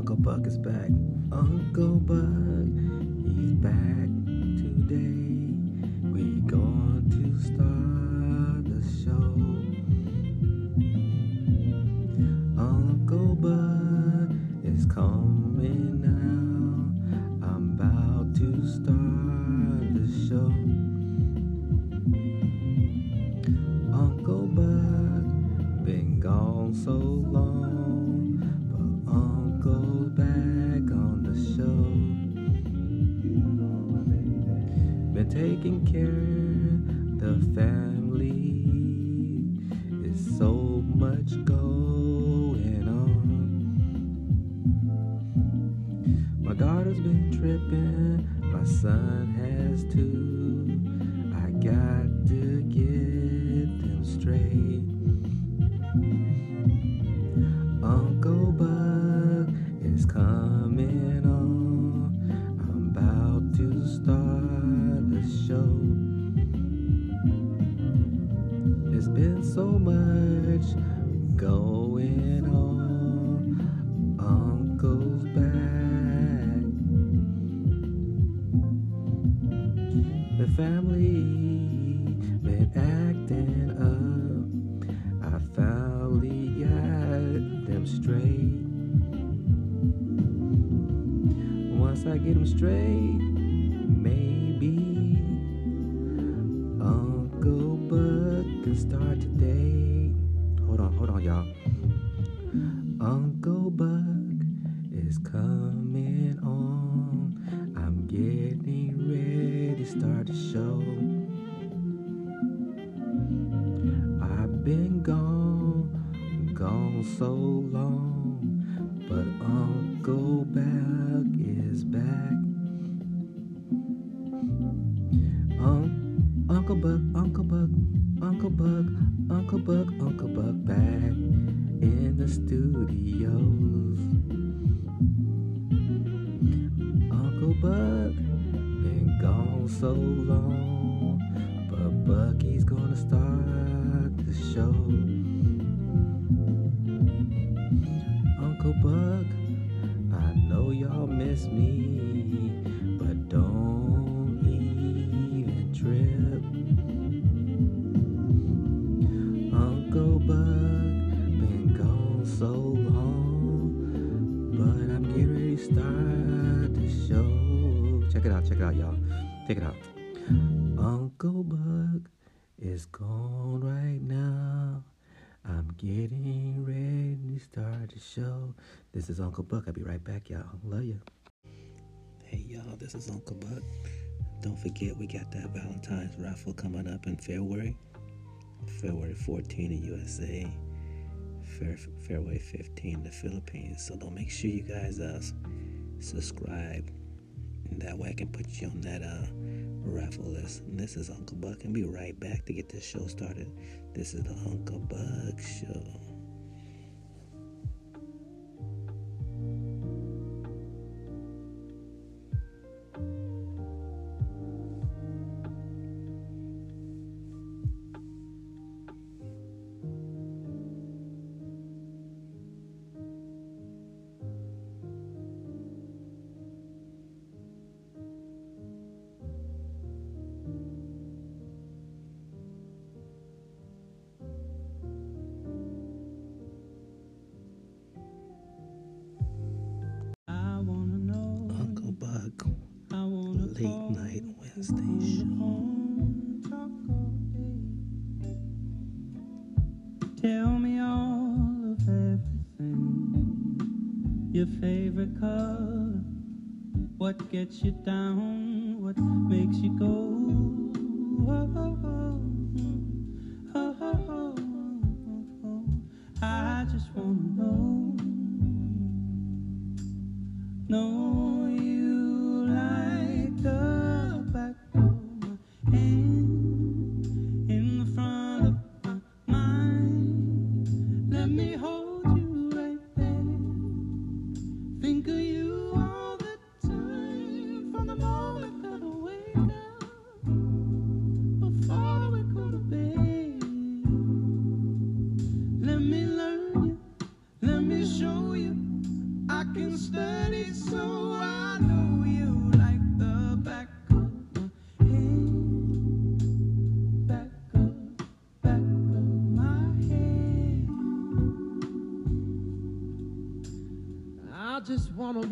Uncle Buck is back. Uncle Buck, he's back today. We going to start the show. Uncle Buck is coming now. I'm about to start the show. Uncle Buck been gone so care the family. is so much going on. My daughter's been tripping, my son has too. Show. It's been so much going on. Uncle's back. The family been acting up. I finally got them straight. Once I get them straight, Un- Uncle Buck, Uncle Buck, Uncle Buck, Uncle Buck back in the studios. Uncle Buck been gone so long, but Bucky's gonna start the show. Uncle Buck, I know y'all miss me, Check it out, y'all. Check it out. Uncle Buck is gone right now. I'm getting ready to start the show. This is Uncle Buck. I'll be right back, y'all. Love you. Hey, y'all, this is Uncle Buck. Don't forget, we got that Valentine's raffle coming up in February. February 14 in USA, February 15 in the Philippines. So don't make sure you guys uh, subscribe. That way I can put you on that uh, raffle list. And this is Uncle Buck, and be right back to get this show started. This is the Uncle Buck Show. What gets you down? What makes you go? Oh, oh, oh. I just wanna know. No,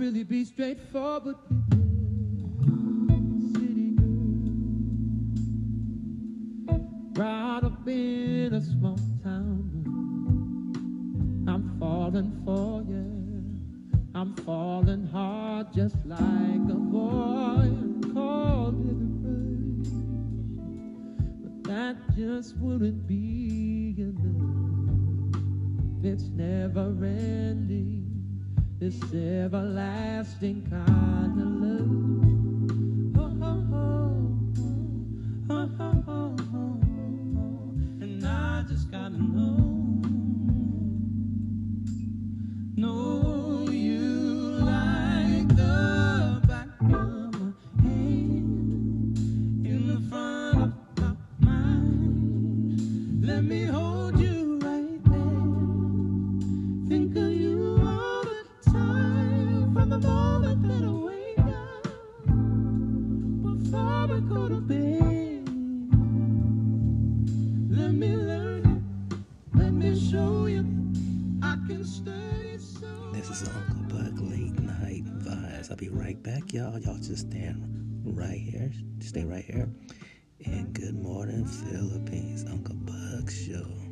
really be straightforward with city girl. Brought up in a small town, I'm falling for you. I'm falling hard, just like a boy called it a crush. But that just wouldn't be enough. It's never ending, this everlasting kind of love. This is Uncle Buck Late Night Vibes. I'll be right back, y'all. Y'all just stand right here. Stay right here. And good morning, Philippines. Uncle Buck Show.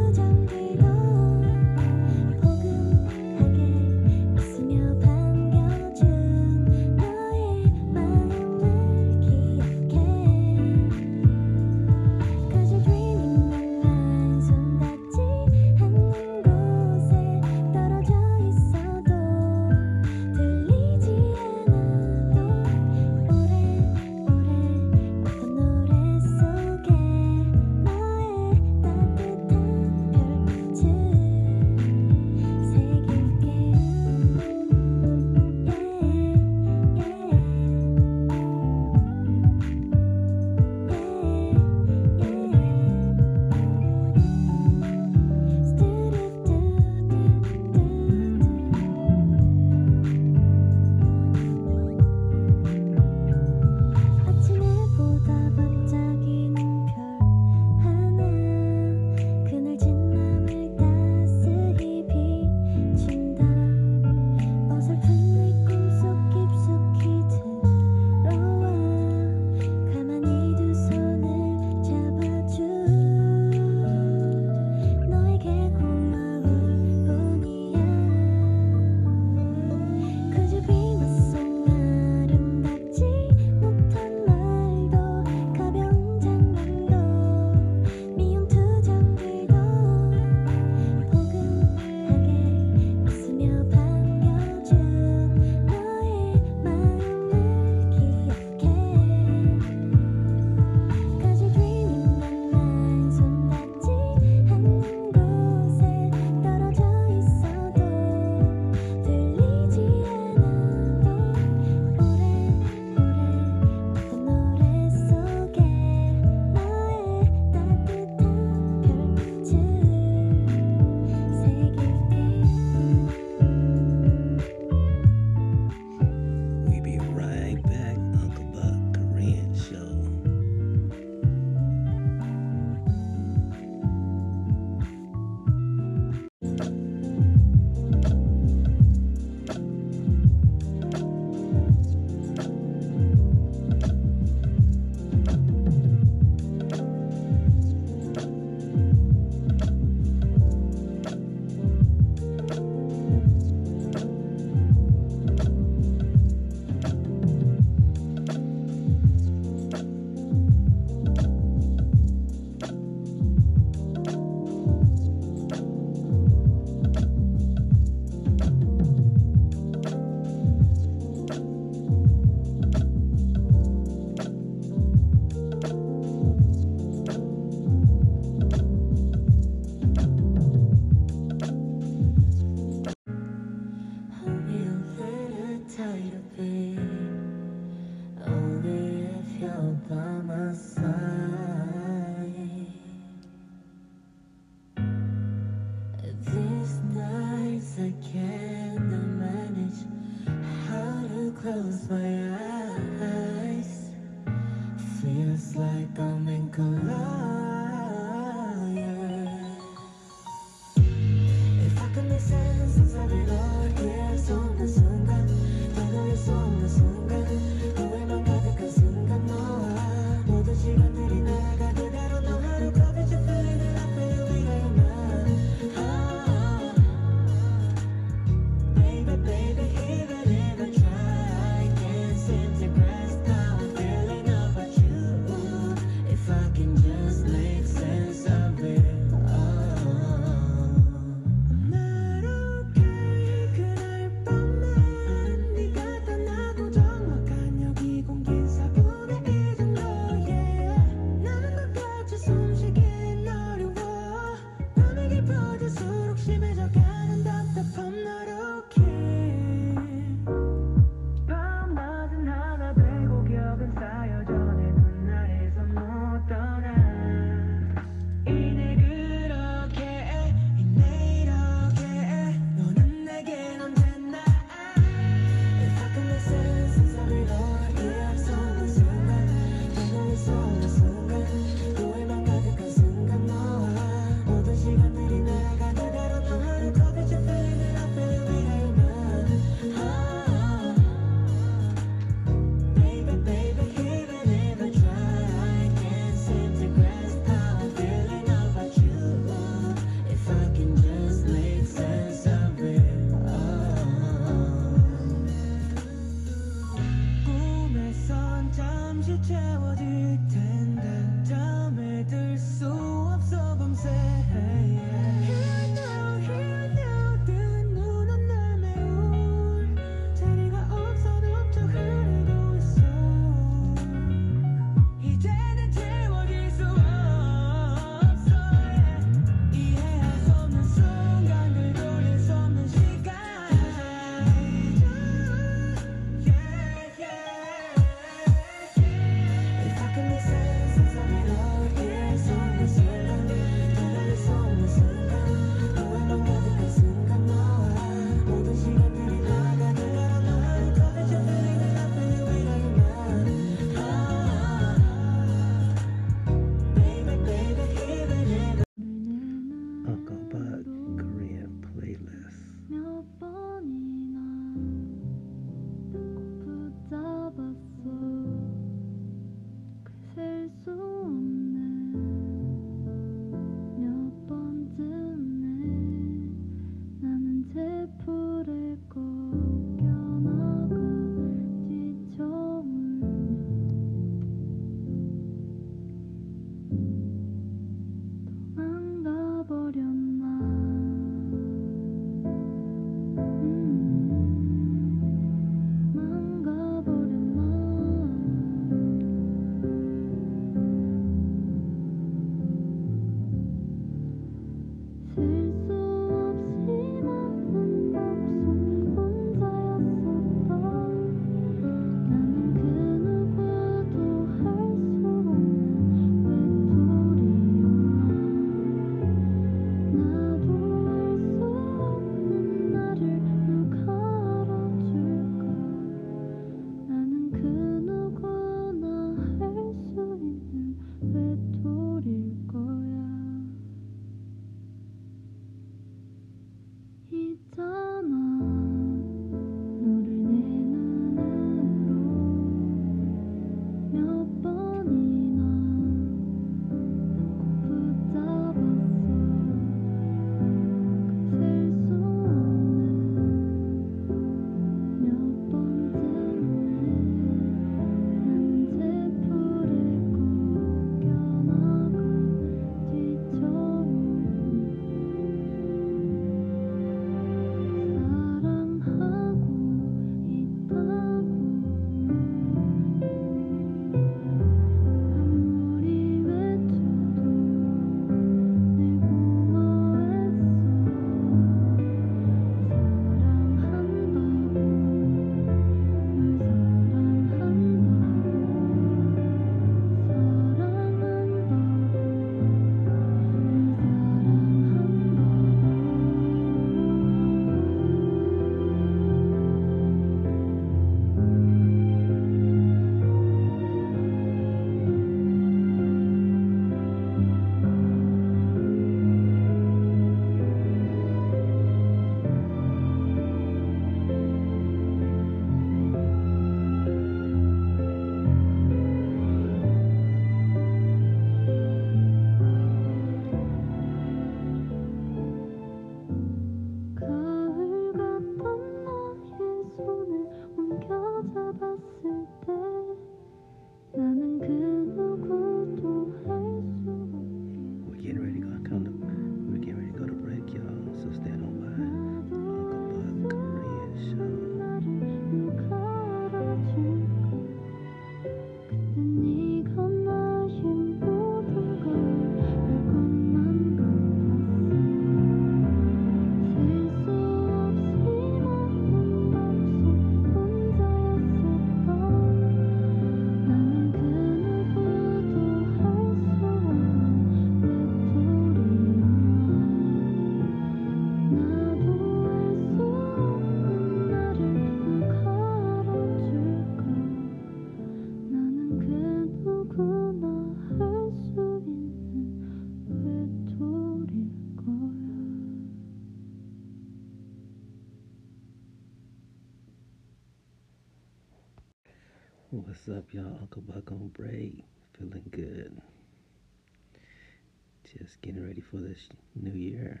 getting ready for this new year.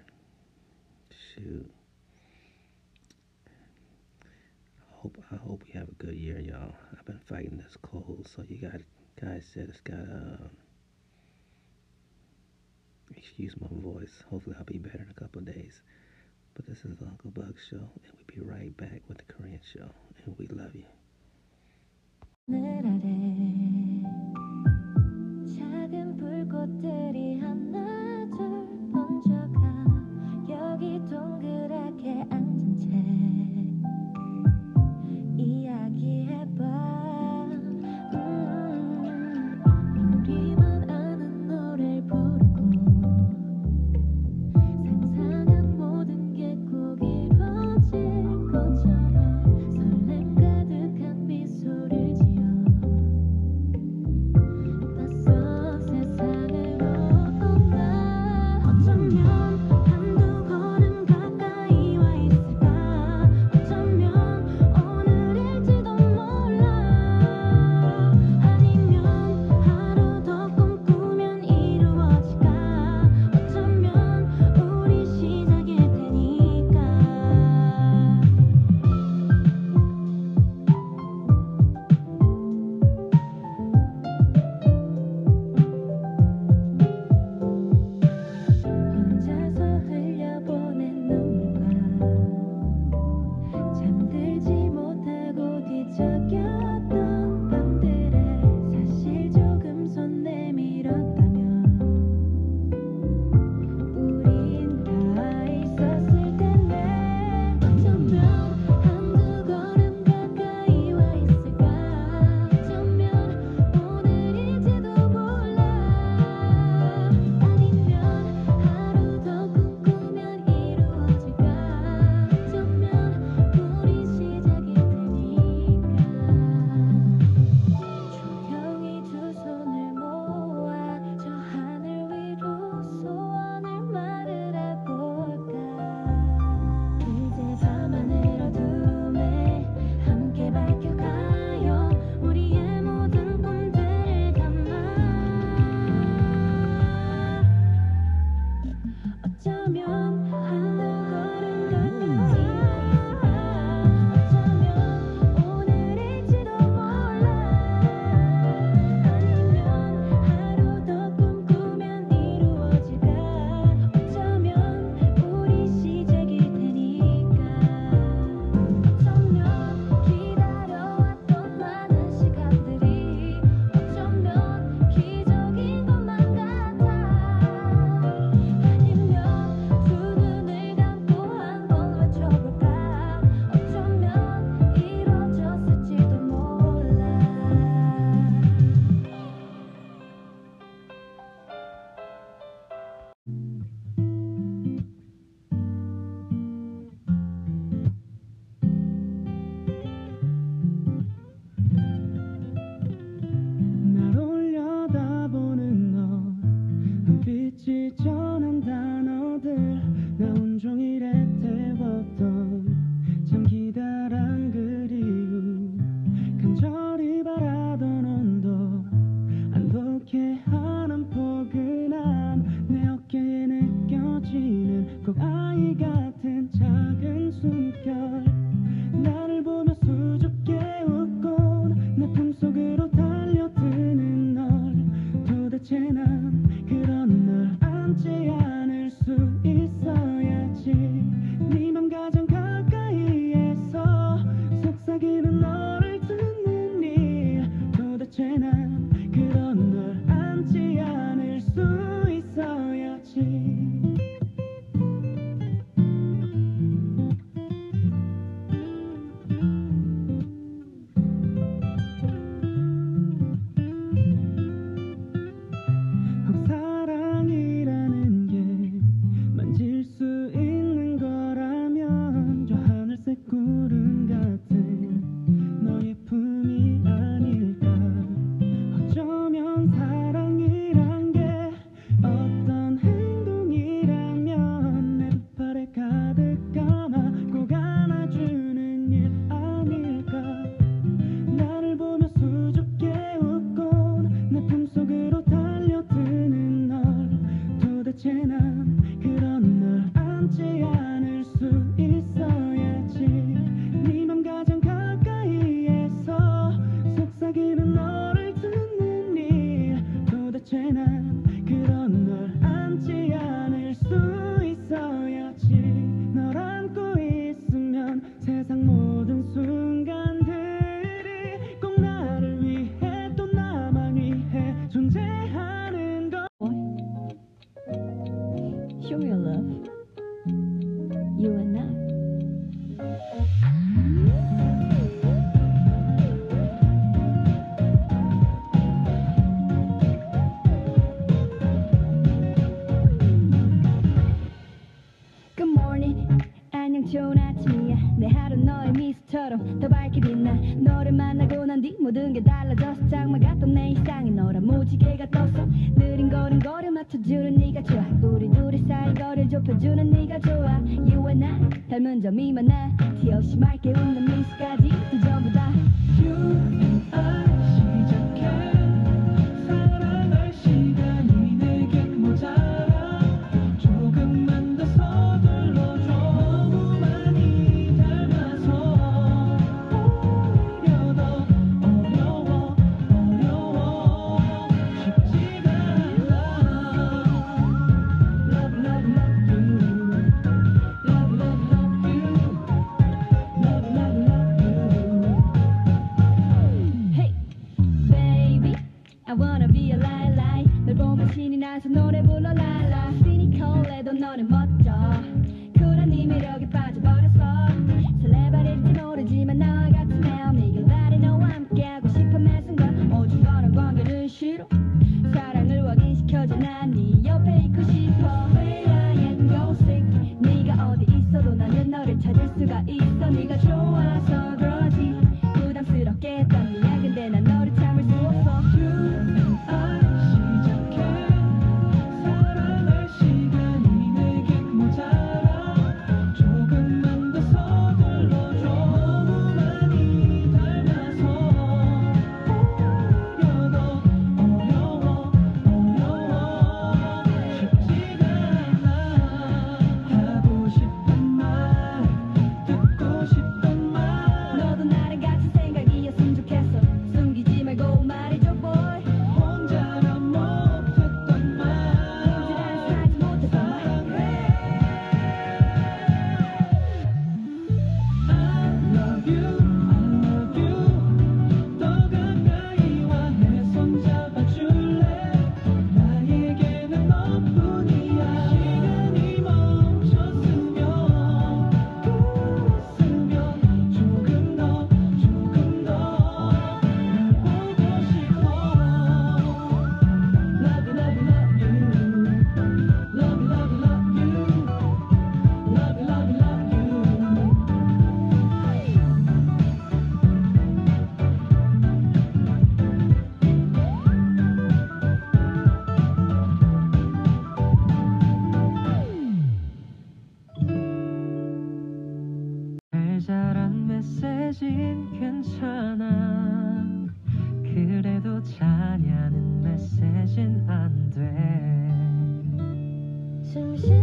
Shoot. I hope I hope we have a good year, y'all. I've been fighting this cold, so you got guys said it's got a. excuse my voice. Hopefully I'll be better in a couple days. But this is the Uncle Buck Show, and we'll be right back with the Korean Show, and we love you. 작은 불꽃들이 하나 자냐는 메시지는 안돼 심심한